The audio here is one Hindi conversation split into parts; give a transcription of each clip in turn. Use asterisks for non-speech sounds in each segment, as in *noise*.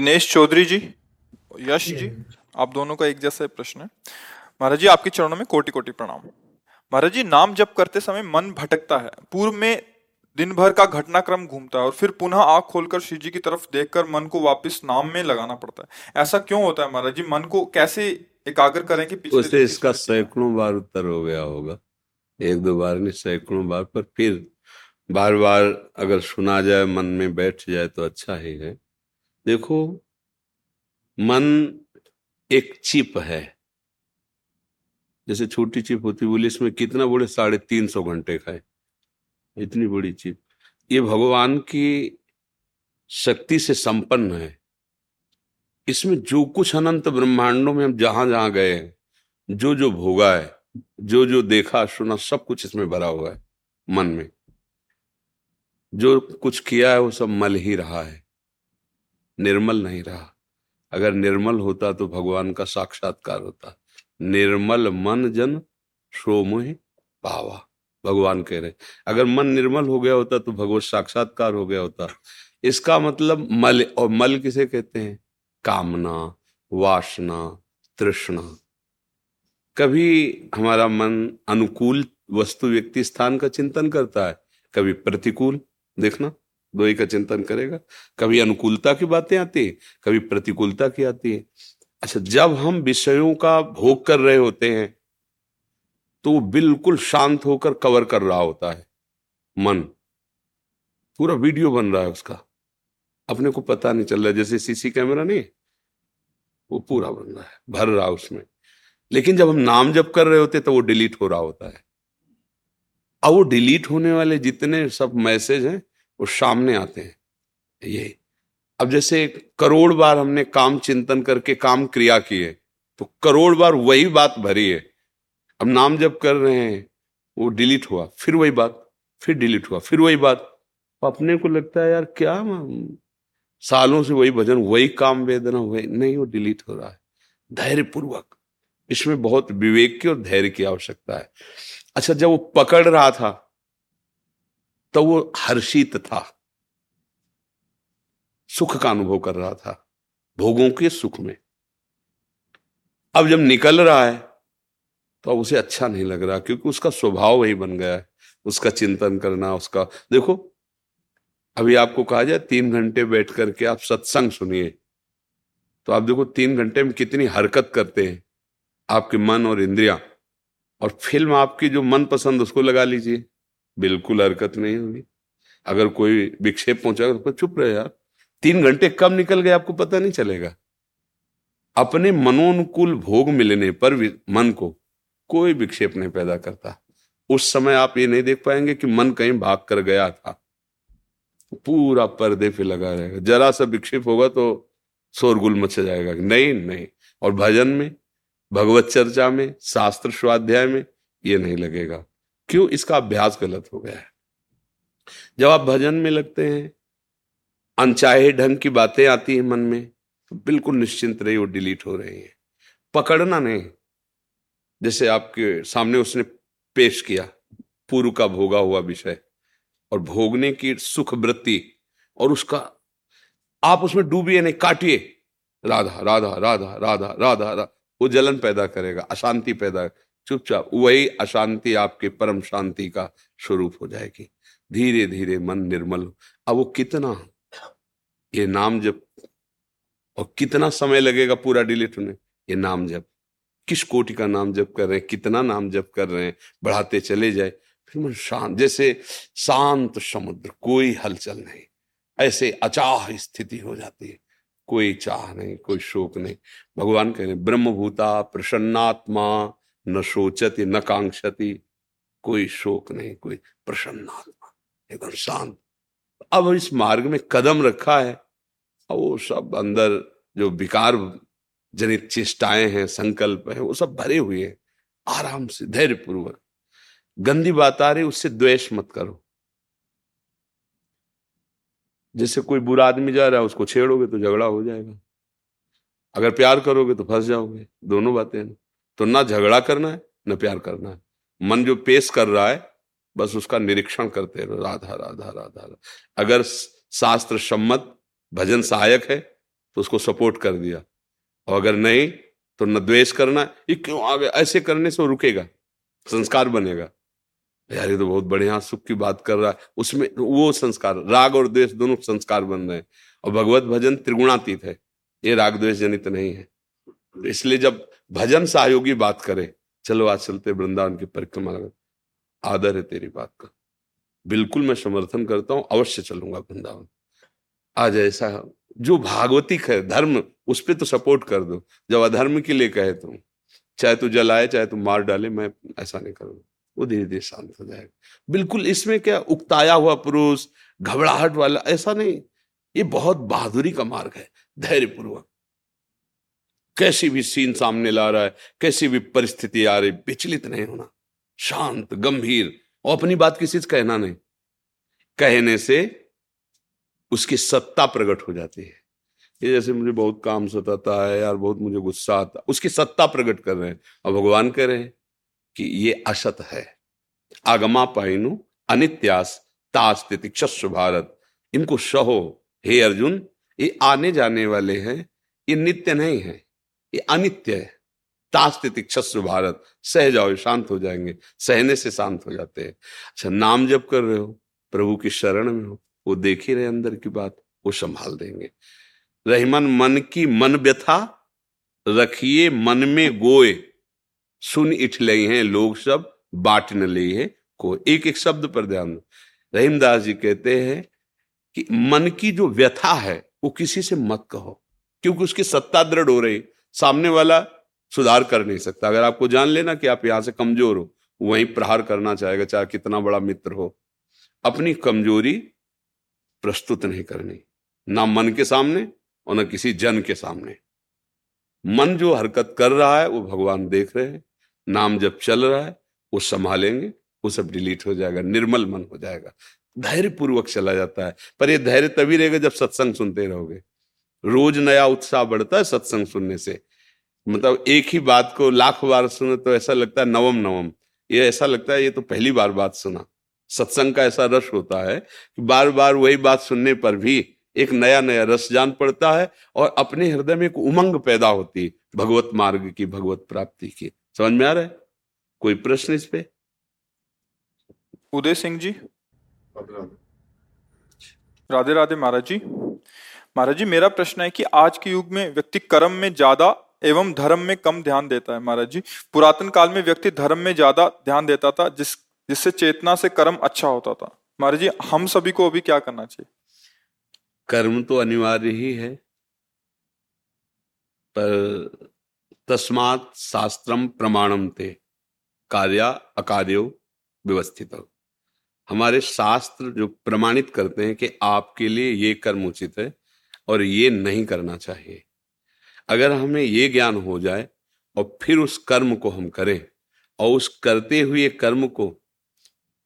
दिनेश चौधरी जी यश जी आप दोनों का एक जैसा प्रश्न है। महाराज जी आपके चरणों में कोटि कोटि प्रणाम। महाराज जी नाम जप करते समय मन भटकता है। पूर्व में दिन भर का घटनाक्रम घूमता है और फिर पुनः आँख खोलकर शिव जी की तरफ़ देखकर मन को वापस नाम में लगाना पड़ता है। ऐसा क्यों होता है महाराज जी? मन को कैसे एकाग्र करें कि पिछले उससे इसका सैकड़ों बार उत्तर हो गया होगा। एक दो बार नहीं सैकड़ों बार पर फिर बार बार अगर सुना जाए मन में बैठ जाए तो अच्छा ही है। देखो, मन एक चिप है। जैसे छोटी चिप होती बोली इसमें कितना बड़े साढ़े तीन सौ घंटे खाए इतनी बड़ी चिप। ये भगवान की शक्ति से संपन्न है। इसमें जो कुछ अनंत ब्रह्मांडों में हम जहाँ जहाँ गए हैं, जो जो भोगा है, जो जो देखा, सुना, सब कुछ इसमें भरा हुआ है, मन में। जो कुछ किया है, वो सब मल ही रहा है। निर्मल नहीं रहा। अगर निर्मल होता तो भगवान का साक्षात्कार होता। निर्मल मन जन सोमोह पावा। भगवान कह रहे, अगर मन निर्मल हो गया होता तो भगवत साक्षात्कार हो गया होता। इसका मतलब मल, और मल किसे कहते हैं? कामना, वासना, तृष्णा। कभी हमारा मन अनुकूल वस्तु व्यक्ति स्थान का चिंतन करता है? कभी प्रतिकूल? देखना। दो का चिंतन करेगा। कभी अनुकूलता की बातें आती है, कभी प्रतिकूलता की आती है। अच्छा जब हम विषयों का भोग कर रहे होते हैं तो वो बिल्कुल शांत होकर कवर कर रहा होता है, मन। पूरा वीडियो बन रहा है उसका। अपने को पता नहीं चल रहा, जैसे सीसी कैमरा नहीं, वो पूरा बन रहा है, भर रहा उसमें। लेकिन जब हम नाम जप कर रहे होते तो वो डिलीट हो रहा होता है। अब वो डिलीट होने वाले जितने सब मैसेज हैं वो सामने आते हैं। ये। अब जैसे करोड़ बार हमने काम चिंतन करके काम क्रिया किए तो करोड़ बार वही बात भरी है। अब नाम जब कर रहे हैं, वो डिलीट हुआ, फिर वही बात, फिर डिलीट हुआ, फिर वही बात। अपने को लगता है, यार, क्या सालों से वही भजन, वही काम वेदना, वही, नहीं, वो डिलीट हो रहा है। धैर्य पूर्वक इसमें बहुत विवेक की और धैर्य की आवश्यकता है। अच्छा जब वो पकड़ रहा था तो वो हर्षित था। सुख का अनुभव कर रहा था, भोगों के सुख में। अब जब निकल रहा है तो अब उसे अच्छा नहीं लग रहा, क्योंकि उसका स्वभाव वही बन गया है। उसका चिंतन करना, उसका, देखो, अभी आपको कहा जाए, तीन घंटे बैठ करके आप सत्संग सुनिए। तो आप देखो, तीन घंटे में कितनी हरकत करते हैं, आपके मन और इंद्रिया। और फ़िल्म आपकी जो मन पसंद उसको लगा लीजिए। बिल्कुल हरकत नहीं होगी। अगर कोई विक्षेप पहुंचाएगा तो चुप रहे यार। तीन घंटे कब निकल गए आपको पता नहीं चलेगा। अपने मनोनुकूल भोग मिलने पर मन को कोई विक्षेप नहीं पैदा करता। उस समय आप ये नहीं देख पाएँगे कि मन कहीं भाग कर गया था। पूरा पर्दे पे लगा रहेगा। जरा सा विक्षेप होगा तो शोरगुल मच जाएगा। नहीं नहीं। और भजन में, भगवत चर्चा में, शास्त्र स्वाध्याय में ये नहीं लगेगा। क्यों इसका अभ्यास गलत हो गया है? जब आप भजन में लगते हैं, अनचाहे ढंग की बातें आती हैं मन में तो बिल्कुल निश्चिंत रही वो डिलीट हो रही है। पकड़ना नहीं। जैसे आपके सामने उसने पेश किया, पूर्व का भोगा हुआ विषय, और भोगने की सुख वृत्ति, और उसका, आप उसमें डूबिए नहीं, काटिए। राधा राधा राधा राधा राधा राधा, वो जलन पैदा करेगा, अशांति पैदा चुपचाप, वही अशांति आपके परम शांति का स्वरूप हो जाएगी। धीरे धीरे मन निर्मल अब वो कितना? ये नाम जब, और कितना समय लगेगा पूरा डिलीट होने? ये नाम जब, किस कोटि का नाम जप कर रहे हैं, कितना नाम जप कर रहे हैं, बढ़ाते चले जाए, फिर मन शांत, जैसे शांत समुद्र, कोई हलचल नहीं। ऐसे अचाह स्थिति हो जाती है। कोई चाह नहीं, कोई शोक नहीं। भगवान कह रहे ब्रह्मभूता प्रसन्नात्मा न सोचती न कांक्षती, कोई शोक नहीं, कोई प्रसन्नात्मा एकदम शांत। अब इस मार्ग में कदम रखा है वो सब अंदर जो विकार जनित चेष्टाएँ हैं, संकल्प है, वो सब भरे हुए हैं, आराम से धैर्य पूर्वक गंदी बात आ रही, उससे द्वेष मत करो। जैसे कोई बुरा आदमी जा रहा है, उसको छेड़ोगे तो झगड़ा हो जाएगा। अगर प्यार करोगे तो फंस जाओगे, दोनों बातें तो ना झगड़ा करना है, न प्यार करना है। मन जो पेश कर रहा है, बस उसका निरीक्षण करते रहो राधा राधा राधा अगर शास्त्र सम्मत, भजन सहायक है तो उसको सपोर्ट कर दिया। और अगर नहीं तो न द्वेष करना। ये क्यों आ गया ऐसे करने से रुकेगा, संस्कार बनेगा। यार, ये तो बहुत बढ़िया, सुख की बात कर रहा है। उसमें वो संस्कार, राग और द्वेष दोनों संस्कार बन रहे हैं। और भगवत भजन त्रिगुणातीत है। ये राग द्वेष जनित नहीं है। इसलिए जब भजन सहयोगी बात करे, चलो आज चलते वृंदावन की परिक्रमा आदर है तेरी बात का। बिल्कुल मैं समर्थन करता हूँ, अवश्य चलूँगा वृंदावन। आज ऐसा जो भागवतिक है, धर्म, उस पर तो सपोर्ट कर दो। जब अधर्म के लिए कहे तुम चाहे तू जलाए, चाहे तू मार डाले, मैं ऐसा नहीं करूँगा। वो धीरे धीरे शांत हो जाएगा। बिल्कुल इसमें क्या उकताया हुआ पुरुष, घबराहट वाला, ऐसा नहीं। ये बहुत बहादुरी का मार्ग है धैर्य पूर्वक कैसी भी सीन सामने ला रहा है, कैसी भी परिस्थिति आ रही, विचलित नहीं होना, शांत, गंभीर, और अपनी बात किसी से कहना नहीं। कहने से उसकी सत्ता प्रकट हो जाती है। ये जैसे मुझे बहुत काम सताता है, यार बहुत मुझे गुस्सा आता उसकी सत्ता प्रकट कर रहे हैं, और भगवान कह रहे हैं कि ये असत है। आगमा पाइनु, अनित्यास तास्तितिक्षस्व भारत। इनको सहो हे अर्जुन, ये आने जाने वाले हैं, ये नित्य नहीं है। ये अनित्य है। तास्तितिक्षस्व भारत, सह जाओ शांत हो जाएँगे। सहने से शांत हो जाते हैं। अच्छा नाम जब कर रहे हो, प्रभु की शरण में हो, वो देख ही रहे अंदर की बात, वो संभाल देंगे। रहमन, मन की मन व्यथा, रखिए मन में गोए। सुन इठ ले हैं लोग सब, बाट न ले है को एक एक शब्द पर ध्यान दो। रहीमदास जी कहते हैं कि मन की जो व्यथा है, वो किसी से मत कहो, क्योंकि उसकी सत्ता दृढ़ हो रही। सामने वाला सुधार कर नहीं सकता। अगर आपको जान लेना कि आप यहाँ से कमज़ोर हो, वहीं प्रहार करना चाहेगा, चाहे कितना बड़ा मित्र हो। अपनी कमज़ोरी प्रस्तुत नहीं करनी। ना मन के सामने और न किसी जन के सामने। मन जो हरकत कर रहा है, वो भगवान देख रहे हैं। नाम जब चल रहा है, वो संभालेंगे, वो सब डिलीट हो जाएगा, निर्मल मन हो जाएगा। धैर्य पूर्वक चला जाता है। पर ये धैर्य तभी रहेगा जब सत्संग सुनते रहोगे। रोज नया उत्साह बढ़ता है सत्संग सुनने से। मतलब एक ही बात को लाख बार सुने तो ऐसा लगता है नवम नवम। ये ऐसा लगता है ये तो पहली बार बात सुना। सत्संग का ऐसा रस होता है कि बार बार वही बात सुनने पर भी एक नया नया रस जान पड़ता है और अपने हृदय में एक उमंग पैदा होती है भगवत मार्ग की भगवत प्राप्ति की। समझ में आ रहा है? कोई प्रश्न इस पे? उदय सिंह जी। राधे राधे महाराज जी। महाराज जी, मेरा प्रश्न है कि आज के युग में व्यक्ति कर्म में ज़्यादा एवं धर्म में कम ध्यान देता है महाराज जी। पुरातन काल में व्यक्ति धर्म में ज़्यादा ध्यान देता था, जिस, जिससे चेतना से कर्म अच्छा होता था। महाराज जी, हम सभी को अभी क्या करना चाहिए? कर्म तो अनिवार्य ही है, पर तस्मात शास्त्रम प्रमाणम थे कार्या अकार्यो व्यवस्थित। हमारे शास्त्र जो प्रमाणित करते हैं कि आपके लिए ये कर्म उचित है और ये नहीं करना चाहिए। अगर हमें ये ज्ञान हो जाए और फिर उस कर्म को हम करें और उस करते हुए कर्म को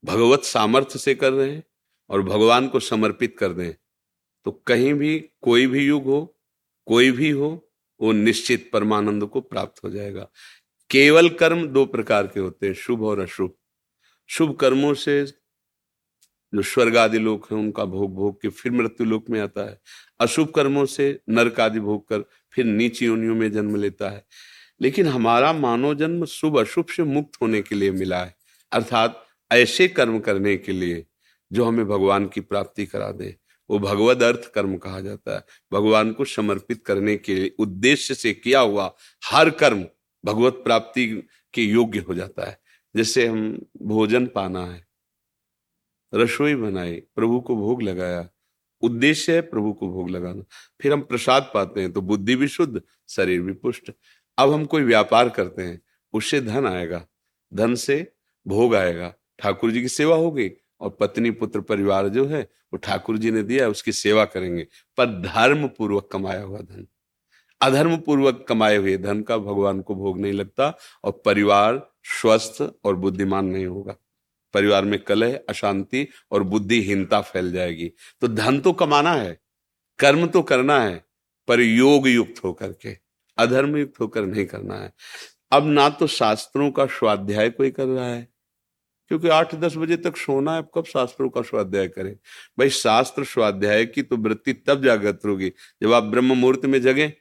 भगवत सामर्थ्य से कर रहे हैं और भगवान को समर्पित कर दें तो कहीं भी कोई भी युग हो, कोई भी हो, वो निश्चित परमानंद को प्राप्त हो जाएगा। केवल कर्म दो प्रकार के होते हैं, शुभ और अशुभ। शुभ कर्मों से जो स्वर्ग आदि लोक है, उनका भोग भोग के फिर मृत्यु लोक में आता है। अशुभ कर्मों से नरक आदि भोग कर फिर नीची योनियों में जन्म लेता है। लेकिन हमारा मानव जन्म शुभ अशुभ से मुक्त होने के लिए मिला है। अर्थात ऐसे कर्म करने के लिए जो हमें भगवान की प्राप्ति करा दे। वो भगवद अर्थ कर्म कहा जाता है। भगवान को समर्पित करने के उद्देश्य से किया हुआ हर कर्म भगवत प्राप्ति के योग्य हो जाता है। जैसे हम भोजन पाना है रसोई बनाई, प्रभु को भोग लगाया। उद्देश्य है प्रभु को भोग लगाना। फिर हम प्रसाद पाते हैं तो बुद्धि भी शुद्ध, शरीर भी पुष्ट। अब हम कोई व्यापार करते हैं, उससे धन आएगा। धन से भोग आएगा। ठाकुर जी की सेवा होगी और पत्नी पुत्र परिवार जो है, वो ठाकुर जी ने दिया, उसकी सेवा करेंगे। पर धर्म पूर्वक कमाया हुआ धन। अधर्म पूर्वक कमाए हुए धन का भगवान को भोग नहीं लगता, और परिवार स्वस्थ और बुद्धिमान नहीं होगा। परिवार में कलह, अशांति और बुद्धिहीनता फैल जाएगी। तो धन तो कमाना है, कर्म तो करना है, पर योग युक्त होकर के, अधर्म युक्त होकर नहीं करना है। अब ना तो शास्त्रों का स्वाध्याय कोई कर रहा है, क्योंकि आठ दस बजे तक सोना है कब शास्त्रों का स्वाध्याय करें? भाई, शास्त्र स्वाध्याय की तो वृत्ति तब जागृत होगी, जब आप ब्रह्म मुहूर्त में जगे,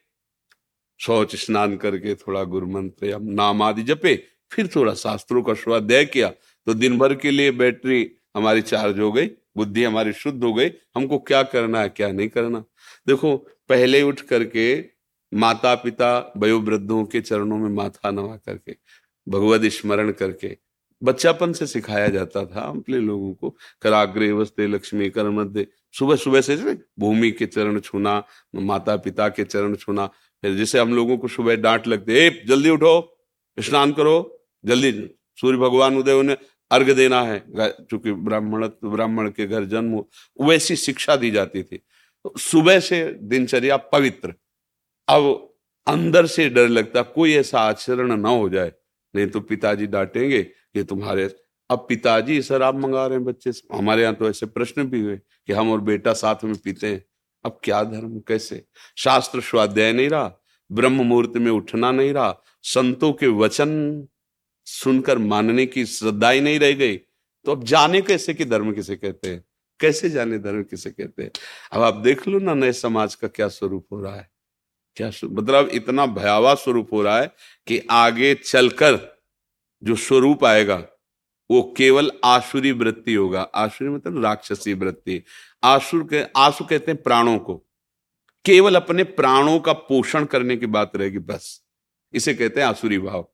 शौच स्नान करके थोड़ा गुरु मंत्र या नाम आदि जपे, फिर थोड़ा शास्त्रों का स्वाध्याय किया तो दिन भर के लिए बैटरी हमारी चार्ज हो गई, बुद्धि हमारी शुद्ध हो गई, हमको क्या करना है, क्या नहीं करना। देखो, पहले उठ करके माता पिता वयोवृद्धों के चरणों में माथा नवा करके, भगवत स्मरण करके, बच्चापन से सिखाया जाता था अपने लोगों को। कराग्रे वस्ते लक्ष्मी कर मध्य सुबह सुबह से भूमि के चरण छूना माता पिता के चरण छूना, फिर जैसे हम लोगों को सुबह डांट लगते जल्दी उठो, स्नान करो, जल्दी, सूर्य भगवान उदय उन्हें अर्घ देना है। चूँकि ब्राह्मण ब्राह्मण के घर जन्म वैसी शिक्षा दी जाती थी। तो सुबह से दिनचर्या पवित्र। अब अंदर से डर लगता, कोई ऐसा आचरण ना हो जाए। नहीं तो पिताजी डांटेंगे कि तुम्हारे, अब पिताजी, सर, आप मंगा रहे हैं बच्चे से हमारे यहाँ तो ऐसे प्रश्न भी हुए कि हम और बेटा साथ में पीते हैं। अब क्या धर्म, कैसे? शास्त्र स्वाध्याय नहीं रहा, ब्रह्म मुहूर्त में उठना नहीं रहा। संतों के वचन सुनकर मानने की श्रद्धा ही नहीं रह गई। तो अब जाने कैसे कि धर्म किसे कहते हैं? कैसे जाने धर्म किसे कहते हैं? अब आप देख लो ना, नए समाज का क्या स्वरूप हो रहा है। क्या मतलब इतना भयावह स्वरूप हो रहा है कि आगे चलकर जो स्वरूप आएगा, वो केवल आसुरी वृत्ति होगा। आसुरी मतलब राक्षसी वृत्ति। आसुर के, आसु कहते हैं प्राणों को। केवल अपने प्राणों का पोषण करने की बात रहेगी, बस। इसे कहते हैं आसुरी भाव।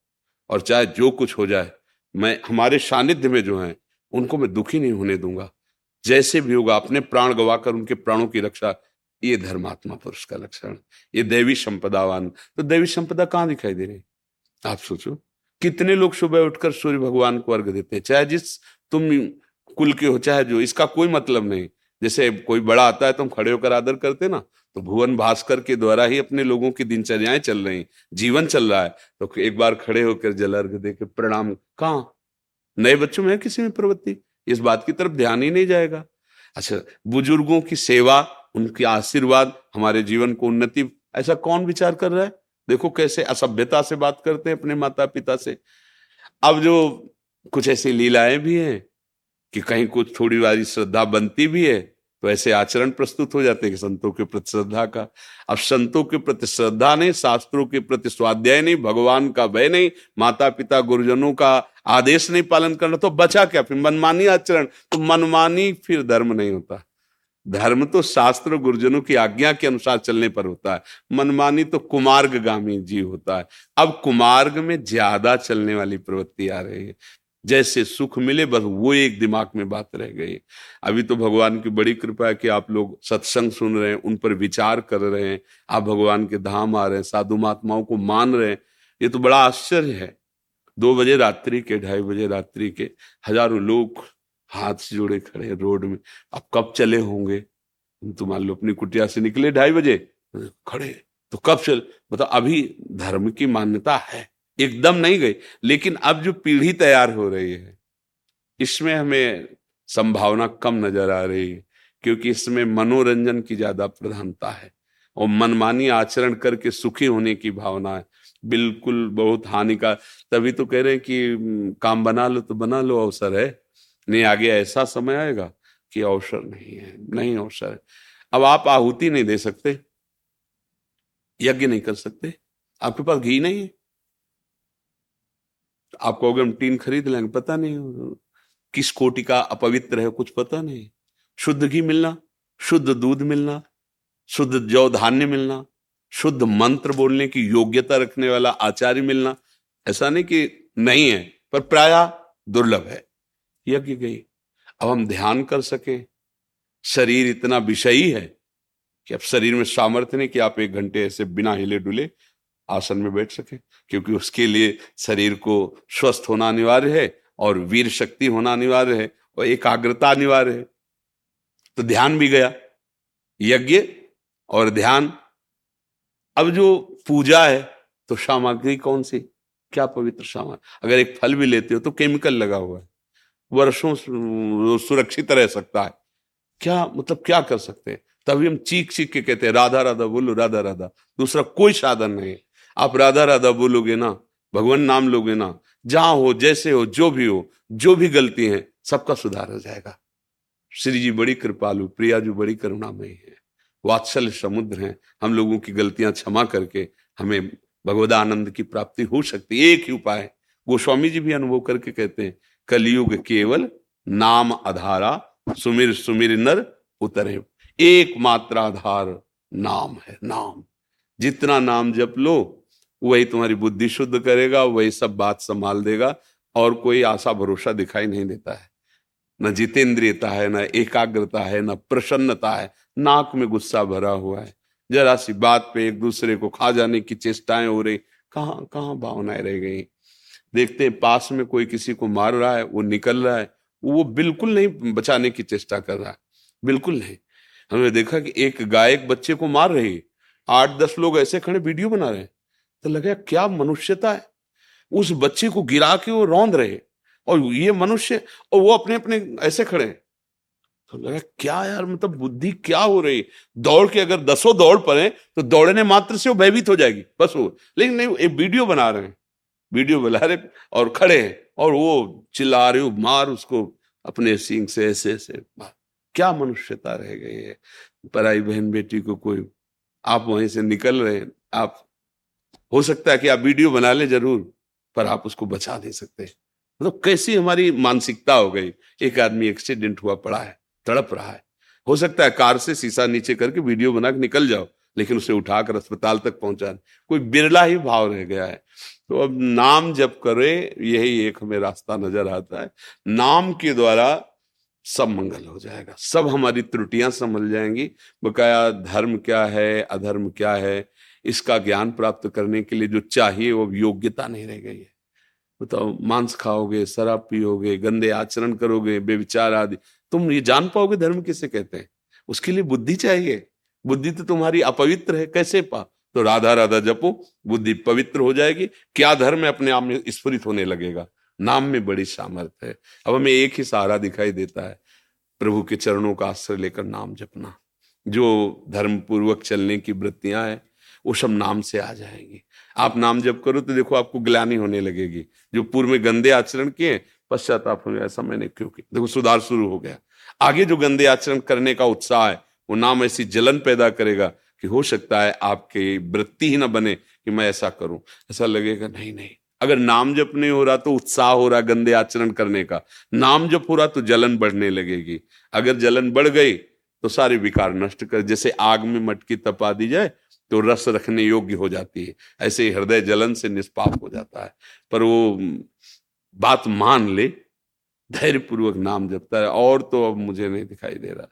और चाहे जो कुछ हो जाए, मैं, हमारे सानिध्य में जो है, उनको मैं दुखी नहीं होने दूँगा। जैसे भी होगा, अपने प्राण गवाकर उनके प्राणों की रक्षा, ये धर्मात्मा पुरुष का लक्षण ये देवी संपदावान। तो देवी संपदा कहाँ दिखाई दे रही? आप सोचो, कितने लोग सुबह उठकर सूर्य भगवान को अर्घ देते हैं? चाहे जिस, तुम कुल के हो, चाहे जो, इसका कोई मतलब नहीं। जैसे कोई बड़ा आता है तुम खड़े होकर आदर करते ना? तो भुवन भास्कर के द्वारा ही अपने लोगों की दिनचर्याएँ चल रही जीवन चल रहा है। तो एक बार खड़े होकर जल अर्घ दे के प्रणाम, कहा? नए बच्चों में किसी में प्रवृत्ति? इस बात की तरफ़ ध्यान ही नहीं जाएगा। अच्छा बुज़ुर्गों की सेवा, उनके आशीर्वाद, हमारे जीवन को उन्नति, ऐसा कौन विचार कर रहा है? देखो कैसे असभ्यता से बात करते हैं अपने माता पिता से। अब जो कुछ ऐसी लीलाएँ भी हैं कि कहीं कुछ थोड़ी बारी श्रद्धा बनती भी है तो ऐसे आचरण प्रस्तुत हो जाते हैं कि संतों के प्रति श्रद्धा का। अब संतों के प्रति श्रद्धा नहीं, शास्त्रों के प्रति स्वाध्याय नहीं, भगवान का भय नहीं माता पिता गुरुजनों का आदेश नहीं पालन करना तो बचा क्या? फिर मनमानी आचरण तो मनमानी फिर धर्म नहीं होता। धर्म तो शास्त्र गुरुजनों की आज्ञा के अनुसार चलने पर होता है। मनमानी तो कुमार्गामी जीव होता है। अब कुमार्ग में ज़्यादा चलने वाली प्रवृत्ति आ रही है। जैसे सुख मिले, बस वो एक दिमाग में बात रह गई। अभी तो भगवान की बड़ी कृपा है कि आप लोग सत्संग सुन रहे हैं, उन पर विचार कर रहे हैं, आप भगवान के धाम आ रहे हैं, साधु महात्माओं को मान रहे हैं। ये तो बड़ा आश्चर्य है। दो बजे रात्रि के, ढाई बजे रात्रि के हज़ारों लोग हाथ से जोड़े खड़े हैं रोड में। अब कब चले होंगे? तो मान लो अपनी कुटिया से निकले ढाई बजे, खड़े। तो कब चल मतलब अभी धर्म की मान्यता है। एकदम नहीं गई, लेकिन अब जो पीढ़ी तैयार हो रही है, इसमें हमें संभावना कम नज़र आ रही है क्योंकि इसमें मनोरंजन की ज़्यादा प्रधानता है और मनमानी आचरण करके सुखी होने की भावना है। बिल्कुल बहुत हानिकार, तभी तो कह रहे हैं कि काम बना लो तो बना लो, अवसर है। नहीं, आगे ऐसा समय आएगा कि अवसर नहीं है, नहीं अवसर है। अब आप आहुति नहीं दे सकते, यज्ञ नहीं कर सकते, आपके पास घी नहीं है। आप कहोगे हम टीन खरीद लेंगे, पता नहीं, किस कोटि का अपवित्र है, कुछ पता नहीं। शुद्ध घी मिलना, शुद्ध दूध मिलना, शुद्ध जौ धान्य मिलना, शुद्ध मंत्र बोलने की योग्यता रखने वाला आचार्य मिलना, ऐसा नहीं कि नहीं है, पर प्राय दुर्लभ है। यज्ञ गई अब हम ध्यान कर सके। शरीर इतना विषयी है कि अब शरीर में सामर्थ्य नहीं कि आप एक घंटे ऐसे बिना हिले डुले आसन में बैठ सके, क्योंकि उसके लिए शरीर को स्वस्थ होना अनिवार्य है और वीर शक्ति होना अनिवार्य है और एकाग्रता अनिवार्य है। तो ध्यान भी गया, यज्ञ और ध्यान। अब जो पूजा है तो सामग्री कौन सी? क्या पवित्र सामान? अगर एक फल भी लेते हो तो केमिकल लगा हुआ है, वर्षों सुरक्षित रह सकता है। क्या मतलब क्या कर सकते हैं? तभी हम चीख चीख के कहते हैं, राधा राधा बोलो, राधा राधा। दूसरा कोई साधन नहीं आप राधा राधा बोलोगे ना, भगवान नाम लोगे ना, जहाँ हो, जैसे हो, जो भी हो, जो भी गलती है, सबका सुधार हो जाएगा। श्री जी बड़ी कृपालु प्रिया जी बड़ी करुणामयी है। वात्सल्य समुद्र हैं। हम लोगों की गलतियाँ क्षमा करके हमें भगवद आनंद की प्राप्ति हो सकती है। एक ही उपाय, गोस्वामी जी भी अनुभव करके कहते हैं, कलयुग केवल नाम आधारा, सुमिर सुमिर नर उतरे। एकमात्र आधार नाम है, नाम। जितना नाम जप लो वही तुम्हारी बुद्धि शुद्ध करेगा, वही सब बात संभाल देगा और कोई आशा भरोसा दिखाई नहीं देता है। न जितेंद्रियता है, न एकाग्रता है, न प्रसन्नता है, नाक में गुस्सा भरा हुआ है। जरा सी बात पे एक दूसरे को खा जाने की चेष्टाएँ हो रही, कहाँ कहाँ भावनाएँ रह गई? देखते हैं पास में कोई किसी को मार रहा है, वो निकल रहा है, वो बिल्कुल नहीं बचाने की चेष्टा कर रहा है। बिल्कुल नहीं। हमने देखा कि एक गायक बच्चे को मार रही है। आठ दस लोग ऐसे खड़े वीडियो बना रहे हैं। तो लगा क्या मनुष्यता है? उस बच्चे को गिरा के वो रौंद रहे और ये मनुष्य और वो अपने अपने ऐसे खड़े हैं। तो लगा क्या यार मतलब बुद्धि क्या हो रही? दौड़ के अगर दसों दौड़ पड़े तो दौड़ने मात्र से वो भयभीत हो जाएगी, बस वो। लेकिन नहीं, एक वीडियो बना रहे हैं, वीडियो बना रहे और खड़े हैं और वो चिल्ला रहे हो, मार उसको अपने सिंह से, ऐसे ऐसे। क्या मनुष्यता रह गई है। पराई बहन बेटी को कोई, आप वहीं से निकल रहे हैं, आप हो सकता है कि आप वीडियो बना ले ज़रूर, पर आप उसको बचा नहीं सकते। मतलब कैसी हमारी मानसिकता हो गई? एक आदमी एक्सीडेंट हुआ, पड़ा है, तड़प रहा है। हो सकता है कार से शीशा नीचे करके वीडियो बना के निकल जाओ, लेकिन उसे उठाकर अस्पताल तक पहुँचा कोई बिरला ही भाव रह गया है। तो अब नाम जब करे, यही एक हमें रास्ता नज़र आता है। नाम के द्वारा सब मंगल हो जाएगा। सब हमारी त्रुटियाँ समझ जाएँगी। बकाया धर्म क्या है, अधर्म क्या है इसका ज्ञान प्राप्त करने के लिए जो चाहिए वो योग्यता नहीं रह गई है। बताओ, मांस खाओगे, शराब पियोगे, गंदे आचरण करोगे बेविचार आदि, तुम ये जान पाओगे धर्म किसे कहते हैं? उसके लिए बुद्धि चाहिए। बुद्धि तो तुम्हारी अपवित्र है, कैसे पा? तो राधा राधा जपो, बुद्धि पवित्र हो जाएगी। क्या धर्म है? अपने आप में स्फुरित होने लगेगा। नाम में बड़ी सामर्थ्य है। अब हमें एक ही सहारा दिखाई देता है, प्रभु के चरणों का आश्रय लेकर नाम जपना। जो धर्म पूर्वक चलने की वृत्तियाँ हैं वो सब नाम से आ जाएँगे। आप नाम जब करो तो देखो आपको ग्लानी होने लगेगी। जो पूर्व में गंदे आचरण किए पश्चाताप हो ऐसा मैंने क्यों किया? देखो सुधार शुरू हो गया। आगे जो गंदे आचरण करने का उत्साह है, वो नाम ऐसी जलन पैदा करेगा कि हो सकता है आपके वृत्ति ही ना बने कि मैं ऐसा करूँ। ऐसा लगेगा, नहीं नहीं, अगर नाम जप नहीं हो रहा तो उत्साह हो रहा गंदे आचरण करने का। नाम जप हो रहा तो जलन बढ़ने लगेगी। अगर जलन बढ़ गई तो सारे विकार नष्ट कर, जैसे आग में मटकी तपा दी जाए तो रस रखने योग्य हो जाती है। ऐसे ही हृदय जलन से निष्पाप हो जाता है। पर वो बात मान ले धैर्य पूर्वक नाम जपता है और तो अब मुझे नहीं दिखाई दे रहा।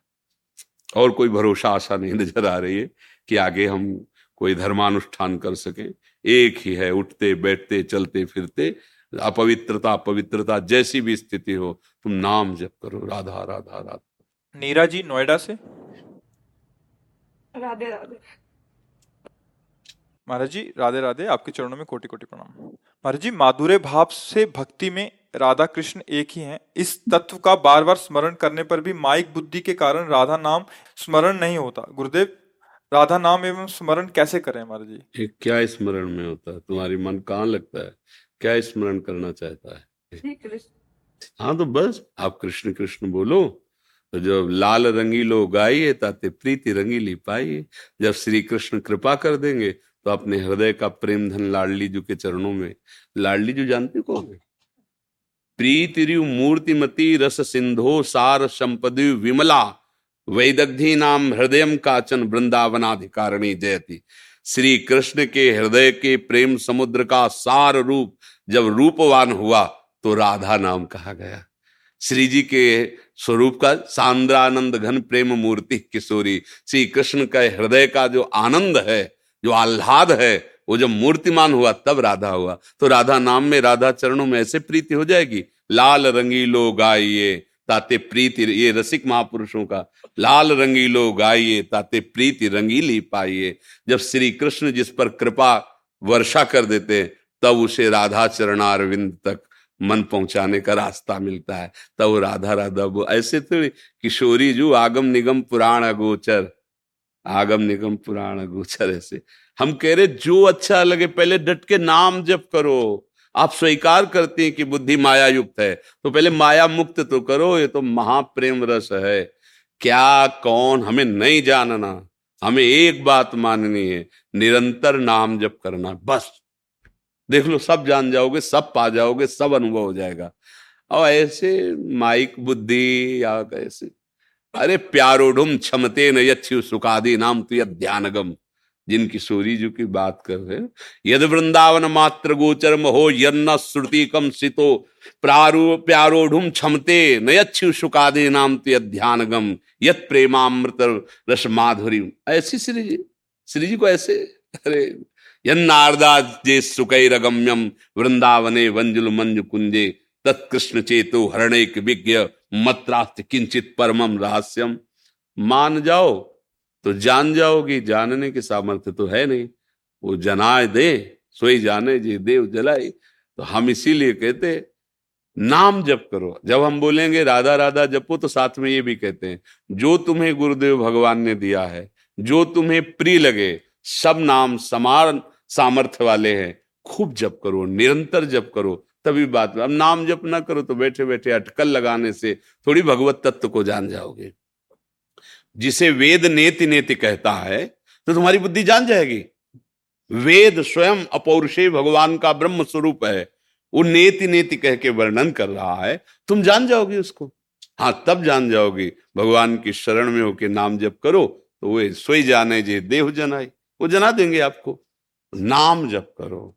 और कोई भरोसा आशा नहीं नज़र आ रही है कि आगे हम कोई धर्मानुष्ठान कर सके। एक ही है उठते बैठते चलते फिरते अपवित्रता पवित्रता जैसी भी स्थिति हो तुम नाम जप करो राधा राधा राधा। नीरा जी नोएडा से? राधे राधे। महाराज जी राधे राधे आपके चरणों में कोटि कोटि प्रणाम। महाराज जी माधुर्य भाव से भक्ति में राधा कृष्ण एक ही हैं। इस तत्व का बार बार स्मरण करने पर भी माइक बुद्धि के कारण राधा नाम स्मरण नहीं होता। गुरुदेव राधा नाम एवं स्मरण कैसे करें महाराज जी? ये क्या स्मरण में होता है? तुम्हारी मन कहाँ लगता है? क्या स्मरण करना चाहता है? हाँ तो बस आप कृष्ण कृष्ण बोलो। तो जब लाल रंगीलो गाइए ताते प्रीति रंगीली पाइए। जब श्री कृष्ण कृपा कर देंगे तो अपने हृदय का प्रेम धन लाडली जी के चरणों में। लाडली जी जानते कौन है? प्रीति मूर्तिमती रस सिंधो सार संपदि विमला। वैदग्धि नाम हृदय काचन वृंदावनाधिकारिणी जयति। श्री कृष्ण के हृदय के प्रेम समुद्र का सार रूप जब रूपवान हुआ तो राधा नाम कहा गया। श्री जी के स्वरूप का सांद्रानंद घन प्रेम मूर्ति किशोरी। श्री कृष्ण का हृदय का जो आनंद है जो आह्लाद है, वो जब मूर्तिमान हुआ, तब राधा हुआ। तो राधा नाम में, राधा चरणों में ऐसे प्रीति हो जाएगी, लाल रंगीलो गाइए, ताते प्रीति, ये रसिक महापुरुषों का, लाल रंगीलो गाइए, ताते प्रीति रंगीली पाइए। जब श्री कृष्ण जिस पर कृपा वर्षा कर देते हैं, तब उसे राधा चरणारविंद तक मन पहुँचाने का रास्ता मिलता है। तब राधा राधा, वो ऐसे थोड़ी किशोरी जो, आगम निगम पुराण अगोचर आगम निगम पुराण गोचर ऐसे। हम कह रहे, जो अच्छा लगे, पहले डट के नाम जप करो। आप स्वीकार करते हैं कि बुद्धि माया युक्त है। तो पहले माया मुक्त तो करो, ये तो महाप्रेम रस है। क्या, कौन? हमें नहीं जानना। हमें एक बात माननी है, निरंतर नाम जप करना, बस। देख लो, सब जान जाओगे, सब पा जाओगे, सब अनुभव हो जाएगा। और ऐसे माइक बुद्धि या कैसे अरे प्यारोढ़ क्षमते न यु सुखादि नाम तो ध्यानगम जिन किशोरी जी की बात कर रहे यद वृंदावन मात्र गोचर हो यन्न श्रुति कम सितो, प्रारू प्यारोढ़ क्षमते न यु सुखादि नाम तो ध्यानगम यद प्रेमामृत रस माधुरी ऐसी श्री जी श्री जी को ऐसे, अरे, यन्नारदा जे सुकैरगम्यम, वृंदावने वंजुल मंजु कुंजे तत्कृष्ण चेतो हरणेक विज्ञ मत्रास्त किंचित परमम रहस्यम। मान जाओ तो जान जाओगी, जानने की सामर्थ्य तो है नहीं। वो जनाए दे, सोई जाने, जी देव जलाई। तो हम इसीलिए कहते, नाम जप करो। जब हम बोलेंगे, राधा राधा जपो तो साथ में ये भी कहते हैं, जो तुम्हें गुरुदेव भगवान ने दिया है, जो तुम्हें प्रिय लगे, सब नाम समान सामर्थ्य वाले हैं, खूब जप करो, निरंतर जप करो। तभी बात अब नाम जप ना करो तो बैठे बैठे अटकल लगाने से थोड़ी भगवत तत्व को जान जाओगे। जिसे वेद नेति नेति कहता है तो तुम्हारी बुद्धि जान जाएगी। वेद स्वयं अपौरुषे भगवान का ब्रह्म स्वरूप है। वो नेति नेति कह के वर्णन कर रहा है। तुम जान जाओगे उसको। हाँ तब जान जाओगे। भगवान की शरण में होके नाम जप करो तो वे सोई जाने जे देव जनाई वो जना देंगे आपको। नाम जप करो।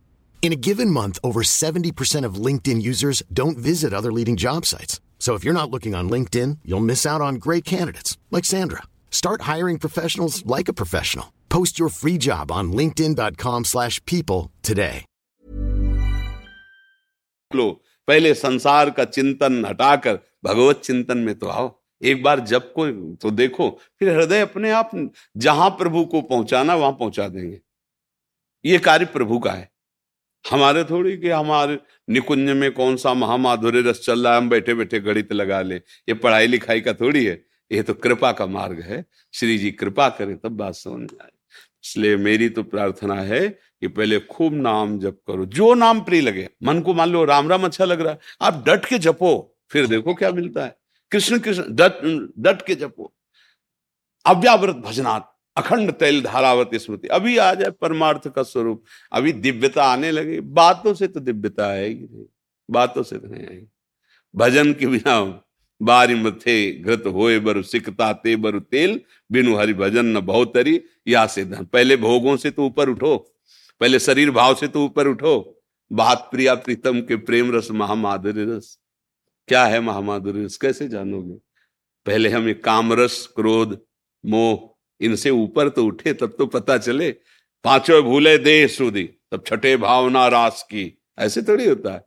In a given month, over 70% of LinkedIn users don't visit other leading job sites. So if you're not looking on LinkedIn, you'll miss out on great candidates like Sandra. Start hiring professionals like a professional. Post your free job on linkedin.com/people slash people today. लो पहले संसार का चिंतन हटाकर भगवत चिंतन में तो आओ एक बार जब को तो देखो फिर हृदय अपने आप जहां प्रभु को पहुंचाना वहां पहुंचा देंगे ये कार्य प्रभु का है हमारे थोड़ी कि हमारे निकुंज में कौन सा महामाधुर्य रस चल रहा है, हम बैठे बैठे गणित लगा ले। ये पढ़ाई लिखाई का थोड़ी है। ये तो कृपा का मार्ग है। श्री जी कृपा करें, तब बात समझ में आए। इसलिए मेरी तो प्रार्थना है कि पहले खूब नाम जप करो। जो नाम प्रिय लगे, मन को मान लो राम राम अच्छा लग रहा है, आप डट के जपो, फिर देखो क्या मिलता है। कृष्ण कृष्ण, डट डट के जपो। अव्यावृत भजनात् अखंड तैल धारावत स्मृति। अभी आ जाए परमार्थ का स्वरूप। अभी दिव्यता आने लगे। बातों से तो दिव्यता आएगी नहीं। बातों से तो नहीं आएगी। भजन के बिना बारी मथे घृत होए बरु सिकता ते बरु तेल। बिनु हरि भजन न बहुतरी। या से धन। पहले भोगों से तो ऊपर उठो। पहले शरीर भाव से तो ऊपर उठो। बात प्रिया प्रीतम के प्रेम रस महामाधुरी रस। क्या है महामाधुरी रस? कैसे जानोगे? पहले हमें काम रस, क्रोध, मोह इनसे ऊपर तो उठे तब तो पता चले। पाँचों भूले देह सुधी, तब छठे भावना रास की। ऐसे थोड़ी होता है।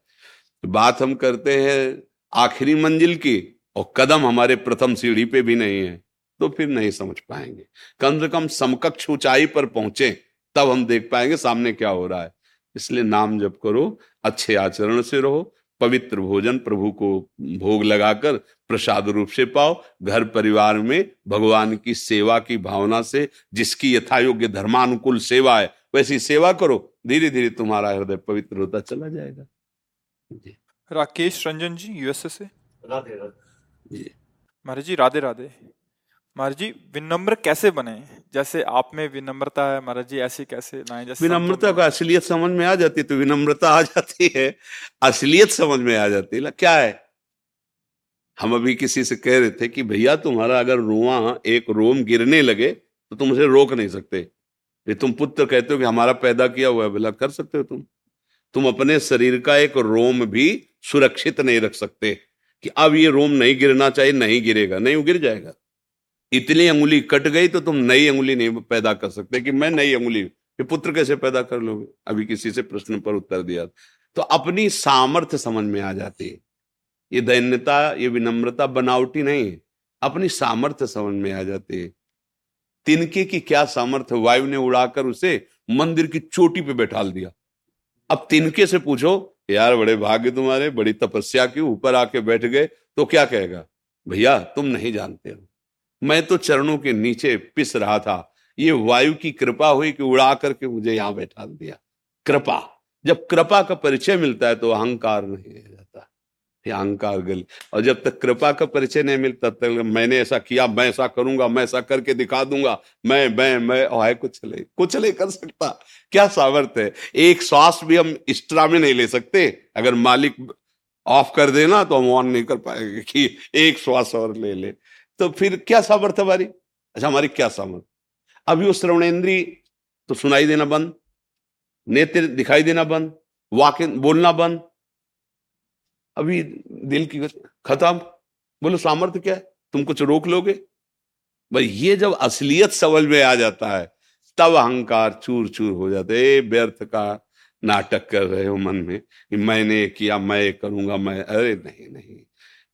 बात हम करते हैं आखिरी मंजिल की, और कदम हमारे प्रथम सीढ़ी पे भी नहीं है तो फिर नहीं समझ पाएँगे। कम से कम समकक्ष ऊंचाई पर पहुँचे, तब हम देख पाएँगे सामने क्या हो रहा है। इसलिए नाम जप करो, अच्छे आचरण से रहो पवित्र भोजन प्रभु को भोग लगाकर प्रसाद रूप से पाओ। घर परिवार में भगवान की सेवा की भावना से जिसकी यथा योग्य धर्मानुकूल सेवा है वैसी सेवा करो। धीरे धीरे तुम्हारा हृदय पवित्र होता चला जाएगा। जी। राकेश रंजन जी यूएसए से? राधे राधे जी। महाराज जी राधे राधे महाराज जी विनम्र कैसे बने? जैसे आप में विनम्रता है महाराज जी ऐसे कैसे लाए? जैसे विनम्रता का असलियत समझ में आ जाती है तो विनम्रता आ जाती है। असलियत समझ में आ जाती है। क्या है? हम अभी किसी से कह रहे थे कि भैया तुम्हारा अगर रोआ एक रोम गिरने लगे तो तुम उसे रोक नहीं सकते। ये तुम पुत्र कहते हो कि हमारा पैदा किया हुआ है बोला कर सकते हो तुम? तुम अपने शरीर का एक रोम भी सुरक्षित नहीं रख सकते कि अब ये रोम नहीं गिरना चाहिए नहीं गिरेगा नहीं वो गिर जाएगा। इतनी अंगुली कट गई तो तुम नई अंगुली नहीं पैदा कर सकते कि मैं नई अंगुली ये पुत्र कैसे पैदा कर लोगे? अभी किसी से प्रश्न पर उत्तर दिया। तो अपनी सामर्थ्य समझ में आ जाती है। ये दैन्यता ये विनम्रता, बनावटी नहीं है। अपनी सामर्थ्य समझ में आ जाती है। तिनके की क्या सामर्थ्य? वायु ने उड़ाकर उसे मंदिर की चोटी पे बैठाल दिया। अब तिनके से पूछो, यार, बड़े भाग्य तुम्हारे, बड़ी तपस्या की ऊपर आके बैठ गए तो क्या कहेगा? भैया, तुम नहीं जानते हो। मैं तो चरणों के नीचे पिस रहा था। ये वायु की कृपा हुई कि उड़ा करके मुझे यहाँ बैठा दिया। कृपा। जब कृपा का परिचय मिलता है तो अहंकार नहीं रह जाता। ये अहंकार गल। और जब तक कृपा का परिचय नहीं मिलता, तब तक मैंने ऐसा किया, मैं ऐसा करूँगा, मैं ऐसा करके दिखा दूँगा। मैं मैं मैं, और है कुछ नहीं। कुछ नहीं कर सकता। क्या सामर्थ्य है? एक श्वास भी हम एक्स्ट्रा में नहीं ले सकते। अगर मालिक ऑफ़ कर देना तो हम ऑन नहीं कर पाएँगे कि एक श्वास और ले ले। तो फिर क्या सामर्थ्य हमारी? अच्छा हमारी क्या सामर्थ्य? अभी वो श्रवणेन्द्री तो सुनाई देना बंद, नेत्र दिखाई देना बंद वाक बोलना बंद। अभी दिल की खत्म। बोलो, सामर्थ्य क्या है? तुम कुछ रोक लोगे? भाई, ये जब असलियत समझ में आ जाता है, तब अहंकार चूर चूर हो। जाते व्यर्थ का नाटक कर रहे हो मन में कि मैंने किया, मैं करूँगा, मैं, अरे नहीं नहीं।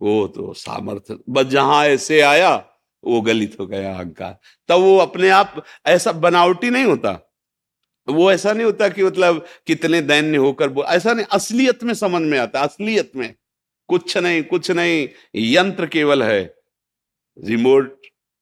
वो तो सामर्थ्य, बस जहाँ ऐसे आया, वो गलित हो गया अहंकार। तब वो अपने आप ऐसा बनावटी नहीं होता। वो ऐसा नहीं होता कि मतलब कितने दैन्य होकर ऐसा नहीं, असलियत में समझ में आता, असलियत में। कुछ नहीं कुछ नहीं, यंत्र केवल है। रिमोट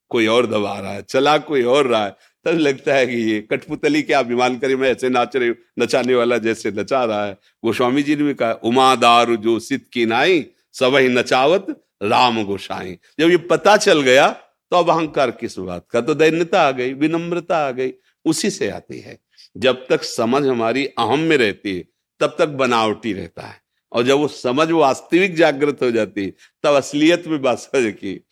कोई और दबा रहा है चला कोई और रहा है। तब लगता है कि ये कठपुतली क्या अभिमान करे, मैं ऐसे नाच रही नचाने वाला जैसे नचा रहा है। गोस्वामी जी ने भी कहा उमादार जो सिद्ध की नाई सबही नचावत राम गोसाई। जब ये पता चल गया तो अब अहंकार किस बात का? तो दैन्यता आ गई, विनम्रता आ गई, उसी से आती है। जब तक समझ हमारी अहम में रहती है, तब तक बनावटी रहता है। और जब वो समझ वास्तविक जागृत हो जाती है, तब असलियत में बात समझ की,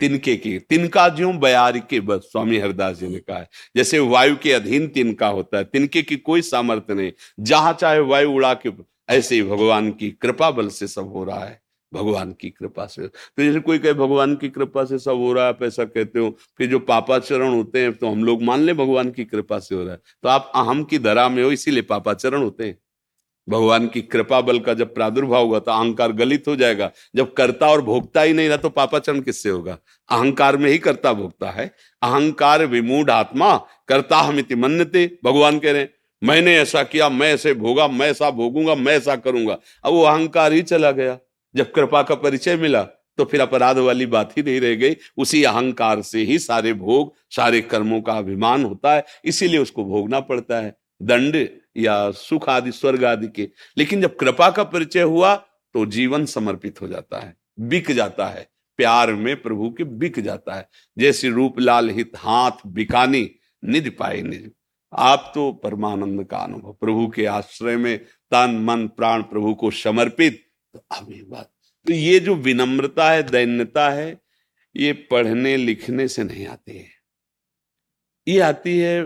तिनके की, तिनका ज्यो बयारी के बस, स्वामी हरदास जी ने कहा है। जैसे वायु के अधीन तिनका होता है, तिनके की कोई सामर्थ्य नहीं। जहाँ चाहे वायु उड़ा के, ऐसे ही भगवान की कृपा बल से सब हो रहा है। भगवान की कृपा से। तो जैसे कोई कहे, भगवान की कृपा से सब हो रहा है, आप ऐसा कहते हो फिर जो पापाचरण होते हैं तो हम लोग मान ले भगवान की कृपा से हो रहा है। तो आप अहम की धरा में हो, इसीलिए पापाचरण होते हैं। भगवान की कृपा बल का जब प्रादुर्भाव होगा तो अहंकार गलित हो जाएगा। जब कर्ता और भोगता ही नहीं रहा तो पापाचरण किससे होगा? अहंकार में ही कर्ता भोगता है। अहंकार विमूढ़ आत्मा कर्ता हम इति मन्यते। भगवान कह रहे हैं, मैंने ऐसा किया, मैं ऐसे भोगा, मैं ऐसा भोगूँगा, मैं ऐसा करूँगा। अब वो अहंकार ही चला गया। जब कृपा का परिचय मिला तो फिर अपराध वाली बात ही नहीं रह गई। उसी अहंकार से ही सारे भोग, सारे कर्मों का अभिमान होता है, इसीलिए उसको भोगना पड़ता है। दंड या सुख आदि, स्वर्ग आदि के। लेकिन जब कृपा का परिचय हुआ तो जीवन समर्पित हो जाता है, बिक जाता है। प्यार में प्रभु के बिक जाता है। जैसे रूप लाल हित हाथ बिकानी निध पाए निज। आप तो परमानंद का अनुभव। प्रभु के आश्रय में तन, मन, प्राण प्रभु को समर्पित तो अभी बात। तो ये जो विनम्रता है, दैन्यता है, ये पढ़ने, लिखने से नहीं आती है। ये आती है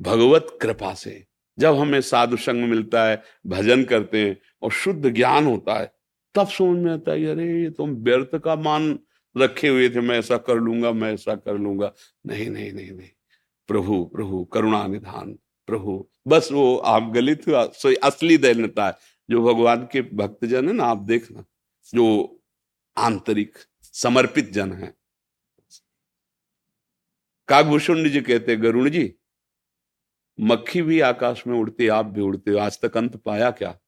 भगवत कृपा से। जब हमें साधु संग मिलता है, भजन करते हैं और शुद्ध ज्ञान होता है, तब समझ में आता है अरे, ये तुम तो व्यर्थ का मान रखे हुए थे, मैं ऐसा कर लूँगा, मैं ऐसा कर लूँगा। नहीं नहीं नहीं नहीं। प्रभु प्रभु, करुणा निधान, प्रभु। बस वो आप गलित असली दैन्यता है। जो भगवान के भक्तजन है ना, आप देखना, जो आंतरिक समर्पित जन है। कागभूषण जी कहते गरुण जी, मक्खी भी आकाश में उड़ती, आप भी उड़ते हो, आज तक अंत पाया क्या?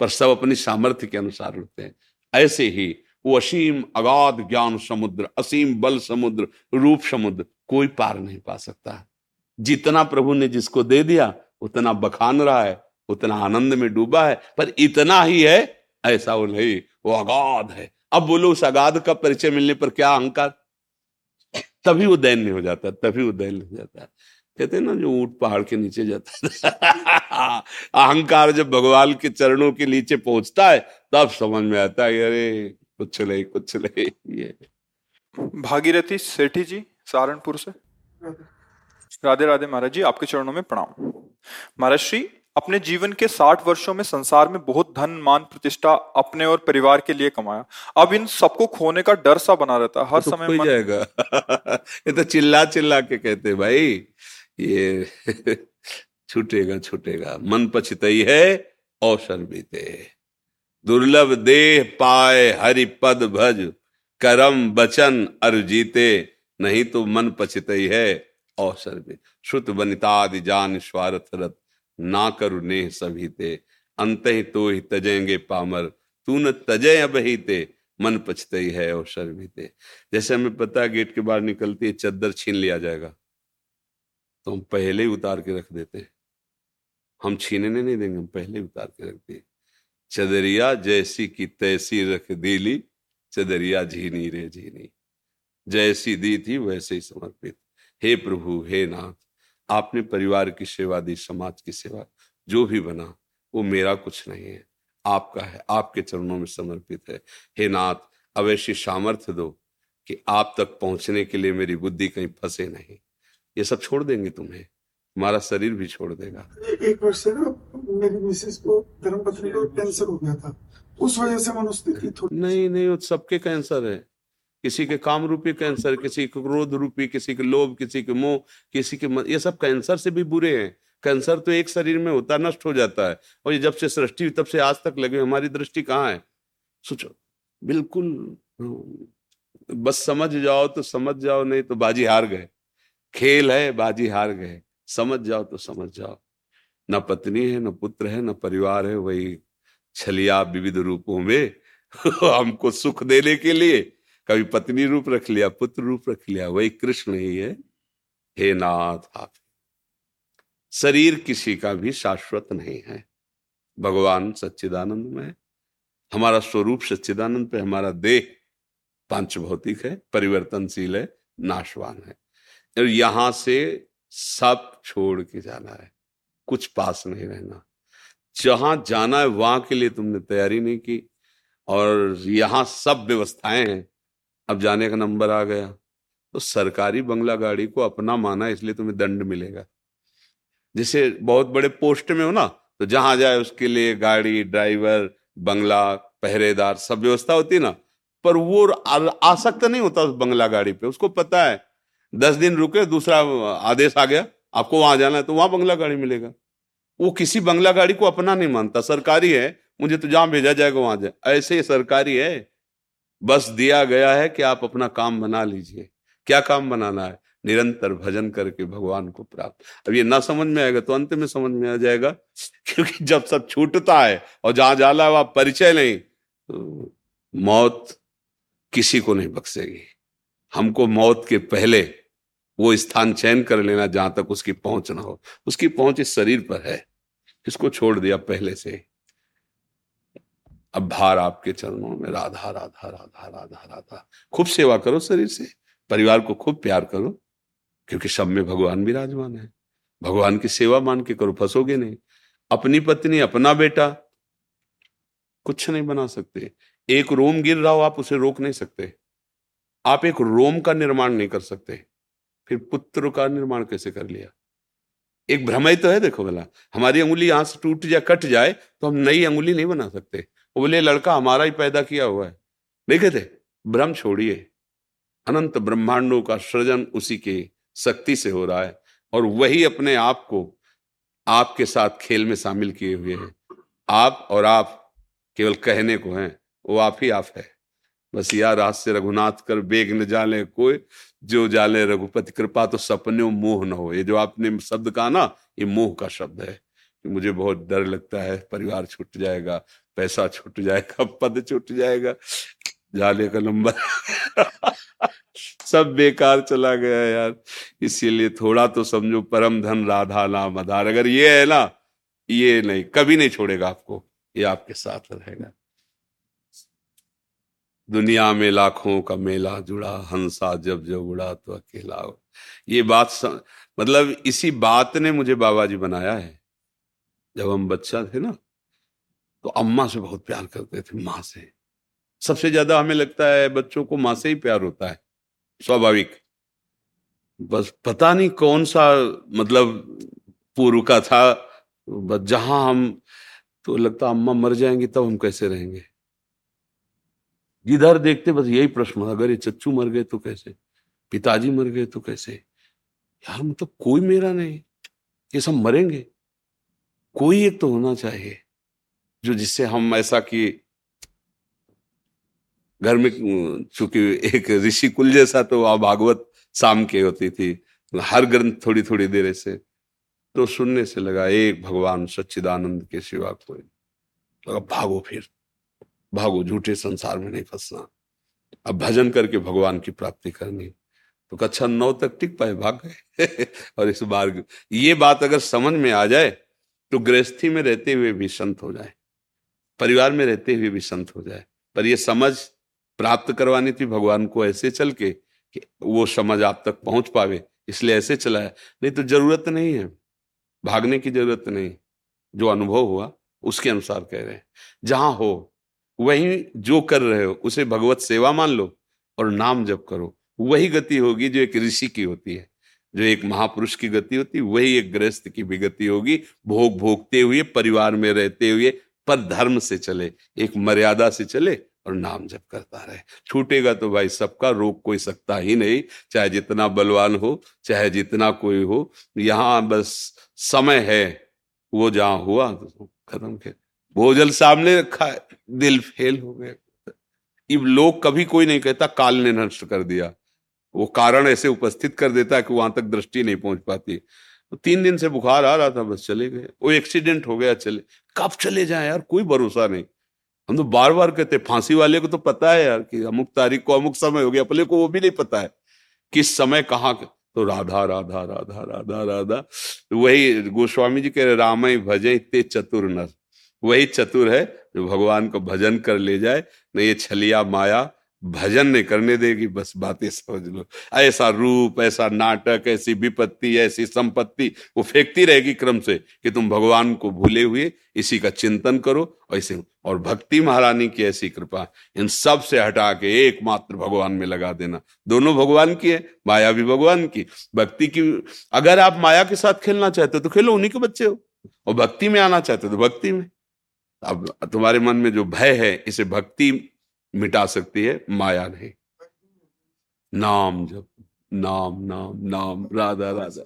पर सब अपनी सामर्थ्य के अनुसार उड़ते हैं। ऐसे ही वो असीम अगाध ज्ञान समुद्र, असीम बल समुद्र, रूप समुद्र, कोई पार नहीं पा सकता। जितना प्रभु ने जिसको दे दिया, उतना बखान रहा है। उतना आनंद में डूबा है, पर इतना ही है, ऐसा वो नहीं, वो अगाध है। अब बोलो, उस अगाध का परिचय मिलने पर क्या अहंकार? तभी वो दैन्य हो जाता, तभी वो दैन्य हो जाता है। कहते हैं ना, जो ऊट पहाड़ के नीचे जाता है। *laughs* अहंकार जब भगवान के चरणों के नीचे पहुँचता है, तब समझ में आता है, अरे, कुछ नहीं कुछ नहीं, ये। भागीरथी सेठी जी, सहारनपुर से। राधे राधे महाराज जी, आपके चरणों में प्रणाम। महाराज श्री अपने जीवन के साठ वर्षों में संसार में बहुत धन मान प्रतिष्ठा अपने और परिवार के लिए कमाया। अब इन सबको खोने का डर सा बना रहता है। हर तो समय मन... जाएगा। *laughs* ये तो चिल्ला चिल्ला के कहते भाई ये *laughs* छूटेगा छूटेगा। मन पछतई है औसर बीते। दुर्लभ देह पाए हरि पद भज करम बचन अर जीते। नहीं तो मन पछतई है औसर भी श्रुत बनितादि जान स्वार्थ रथ ना करु नेह सभी ते। अंत तो ही तजेंगे पामर। तू न तजे अब ही ते। मन पछते ही है और ते। जैसे हमें पता है गेट के बाहर निकलती है, चद्दर छीन लिया जाएगा। तो हम पहले ही उतार के रख देते हैं। हम छीनने नहीं देंगे, हम पहले ही उतार के रख दिए। चदरिया जैसी की तैसी रख दिली चदरिया झीनी रे झीनी। जैसी दी थी, वैसे ही समर्पित। हे प्रभु, हे नाथ आपने परिवार की सेवा दी समाज की सेवा जो भी बना वो मेरा कुछ नहीं है। आपका है आपके चरणों में समर्पित है। हे नाथ अवश्य सामर्थ्य दो कि आप तक पहुँचने के लिए मेरी बुद्धि कहीं फंसे नहीं। ये सब छोड़ देंगे तुम्हें। तुम्हारा शरीर भी छोड़ देगा। एक वर्ष से ना मेरी मिसेस को धर्मपत्नी को कैंसर हो गया था। उस वजह से मनोस्थिति थोड़ी नहीं नहीं सबके कैंसर है। किसी के काम रूपी कैंसर, किसी के क्रोध रूपी, किसी के लोभ, किसी के मोह, किसी के ये सब कैंसर से भी बुरे हैं। कैंसर तो एक शरीर में होता, नष्ट हो जाता है। और ये जब से सृष्टि, तब से आज तक लगे, हमारी दृष्टि कहाँ है? सोचो, बिल्कुल बस समझ जाओ तो समझ जाओ, नहीं तो बाजी हार गए। खेल है, बाजी हार गए। समझ जाओ तो समझ जाओ। न पत्नी है, न पुत्र है, न परिवार है, वही छलिया विविध रूपों में *laughs* हमको सुख देने के लिए कभी पत्नी रूप रख लिया, पुत्र रूप रख लिया, वही कृष्ण ही है। हे नाथ, आप। शरीर किसी का भी शाश्वत नहीं है। भगवान सच्चिदानंद में हमारा स्वरूप सच्चिदानंद पे, हमारा देह पाँच भौतिक है, परिवर्तनशील है, नाशवान है। और यहाँ से सब छोड़ के जाना है। कुछ पास नहीं रहना। जहाँ जाना है, वहाँ के लिए तुमने तैयारी नहीं की। और यहाँ सब व्यवस्थाएँ हैं। अब जाने का नंबर आ गया। तो सरकारी बंगला गाड़ी को अपना माना, इसलिए तुम्हें दंड मिलेगा। जैसे बहुत बड़े पोस्ट में हो ना तो जहाँ जाए उसके लिए गाड़ी, ड्राइवर, बंगला, पहरेदार, सब व्यवस्था होती ना, पर वो आसक्त नहीं होता उस बंगला गाड़ी पे। उसको पता है, दस दिन रुके, दूसरा आदेश आ गया, आपको वहाँ जाना है तो वहाँ बंगला गाड़ी मिलेगा। वो किसी बंगला गाड़ी को अपना नहीं मानता। सरकारी है, मुझे तो जहाँ भेजा जाएगा, वहाँ जाए। ऐसे सरकारी है। बस दिया गया है कि आप अपना काम बना लीजिए। क्या काम बनाना है? निरंतर भजन करके भगवान को प्राप्त। अब ये ना समझ में आएगा तो अंत में समझ में आ जाएगा, *laughs* क्योंकि जब सब छूटता है और जहाँ जाला है वहाँ परिचय नहीं तो मौत किसी को नहीं बख्शेगी। हमको मौत के पहले वो स्थान चयन कर लेना जहाँ तक उसकी पहुँच ना हो। उसकी पहुँच इस शरीर पर है। इसको छोड़ दिया पहले से। अब भार आपके चरणों में। राधा राधा राधा राधा राधा। खूब सेवा करो शरीर से। परिवार को खूब प्यार करो, क्योंकि सब में भगवान विराजमान है। भगवान की सेवा मान के करो, फंसोगे नहीं। अपनी पत्नी, अपना बेटा, कुछ नहीं बना सकते। एक रोम गिर रहा हो, आप उसे रोक नहीं सकते। आप एक रोम का निर्माण नहीं कर सकते। फिर पुत्र का निर्माण कैसे कर लिया? एक भ्रमय तो है, देखो भला। हमारी अंगुली यहाँ से टूट जाए कट जाए तो हम नई अंगुली नहीं बना सकते। बोले, लड़का, हमारा ही पैदा किया हुआ है। देखे थे, भ्रम छोड़िए। अनंत ब्रह्मांडों का सृजन उसी के शक्ति से हो रहा है और वही अपने आप को आपके साथ खेल में शामिल किए हुए हैं। आप और आप केवल कहने को हैं, वो आप ही आप है। बस यार रात से रघुनाथ कर बेग न जाले कोई, जो जाले रघुपति, कृपा तो सपने मोह न हो। ये जो आपने शब्द कहा ना, ये मोह का शब्द है। मुझे बहुत डर लगता है, परिवार छूट जाएगा पैसा छूट जाएगा, पद छूट जाएगा जाले का नंबर। सब बेकार चला गया यार। इसीलिए थोड़ा तो समझो परम धन राधा नाम आधार। अगर ये है ना, ये नहीं, कभी नहीं छोड़ेगा आपको। ये आपके साथ रहेगा। दुनिया में लाखों का मेला जुड़ा, हंसा, जब जब उड़ा तो अकेला हो। ये बात स... मतलब इसी बात ने मुझे बाबा जी बनाया है। जब हम बच्चा थे ना तो अम्मा से बहुत प्यार करते थे, माँ से। सबसे ज़्यादा हमें लगता है बच्चों को माँ से ही प्यार होता है, स्वाभाविक। बस पता नहीं कौन सा मतलब पूर्व का था, बस जहाँ हम तो लगता अम्मा मर जाएँगी तब हम कैसे रहेंगे? जिधर देखते बस यही प्रश्न, अगर ये चच्चू मर गए तो कैसे? पिताजी मर गए तो कैसे? यार मतलब कोई मेरा नहीं, ये सब मरेंगे। कोई एक तो होना चाहिए। जो जिससे हम ऐसा कि घर में, चूँकि एक ऋषि कुल जैसा तो वहाँ भागवत शाम के होती थी, हर ग्रंथ थोड़ी थोड़ी देर से तो सुनने से लगा एक भगवान, सच्चिदानंद के सिवा कोई लगा भागो फिर, भागो, झूठे संसार में नहीं फंसना। अब भजन करके भगवान की प्राप्ति करनी। तो कक्षा नौ तक टिक पाए, भाग गए। *laughs* और इस बार, ये बात अगर समझ में आ जाए तो गृहस्थी में रहते हुए भी संत हो जाए। परिवार में रहते हुए भी संत हो जाए। पर यह समझ प्राप्त करवानी थी भगवान को ऐसे चल के कि वो समझ आप तक पहुँच पावे, इसलिए ऐसे चला है नहीं तो ज़रूरत नहीं है। भागने की ज़रूरत नहीं। जो अनुभव हुआ, उसके अनुसार कह रहे हैं। जहाँ हो, वही जो कर रहे हो, उसे भगवत सेवा मान लो और नाम जप करो। वही गति होगी जो एक ऋषि की होती है। जो एक महापुरुष की गति होती, वही एक गृहस्थ की भी गति होगी। भोग भोगते हुए, परिवार में रहते हुए पर धर्म से चले, एक मर्यादा से चले और नाम जप करता रहे। छूटेगा तो भाई सबका रोग कोई सकता ही नहीं, चाहे जितना बलवान हो, चाहे जितना कोई हो। यहाँ बस समय है, वो जहाँ हुआ तो खत्म के भोजल सामने रखा है दिल फेल हो गया। इब लोग कभी कोई नहीं कहता, काल ने नष्ट कर दिया। वो कारण ऐसे उपस्थित कर देता है कि वहाँ तक दृष्टि नहीं पहुँच पाती। तो तीन दिन से बुखार आ रहा था, बस चले गए। वो एक्सीडेंट हो गया, चले। कब चले जाए यार? कोई भरोसा नहीं। हम तो बार बार कहते फांसी वाले को तो पता है यार कि अमुक तारीख को अमुक समय हो गया, अपने को वो भी नहीं पता है किस समय कहाँ तो राधा राधा राधा राधा राधा। वही गोस्वामी जी कह रहे रामय भजे ते चतुर नर। वही चतुर है जो भगवान को भजन कर ले जाए न ये छलिया माया भजन नहीं करने देगी, बस बातें समझ लो। ऐसा रूप, ऐसा नाटक, ऐसी विपत्ति, ऐसी संपत्ति, वो फेंकती रहेगी क्रम से कि तुम भगवान को भूले हुए इसी का चिंतन करो, ऐसे और भक्ति महारानी की ऐसी कृपा, इन सबसे हटा के एकमात्र भगवान में लगा देना। दोनों भगवान की है, माया भी भगवान की। भक्ति की, अगर आप माया के साथ खेलना चाहते हो तो खेलो, उन्हीं के बच्चे हो। और भक्ति में आना चाहते हो तो भक्ति में। अब तुम्हारे मन में जो भय है, इसे भक्ति मिटा सकती है माया नहीं। नाम जब नाम नाम नाम राधा राधा।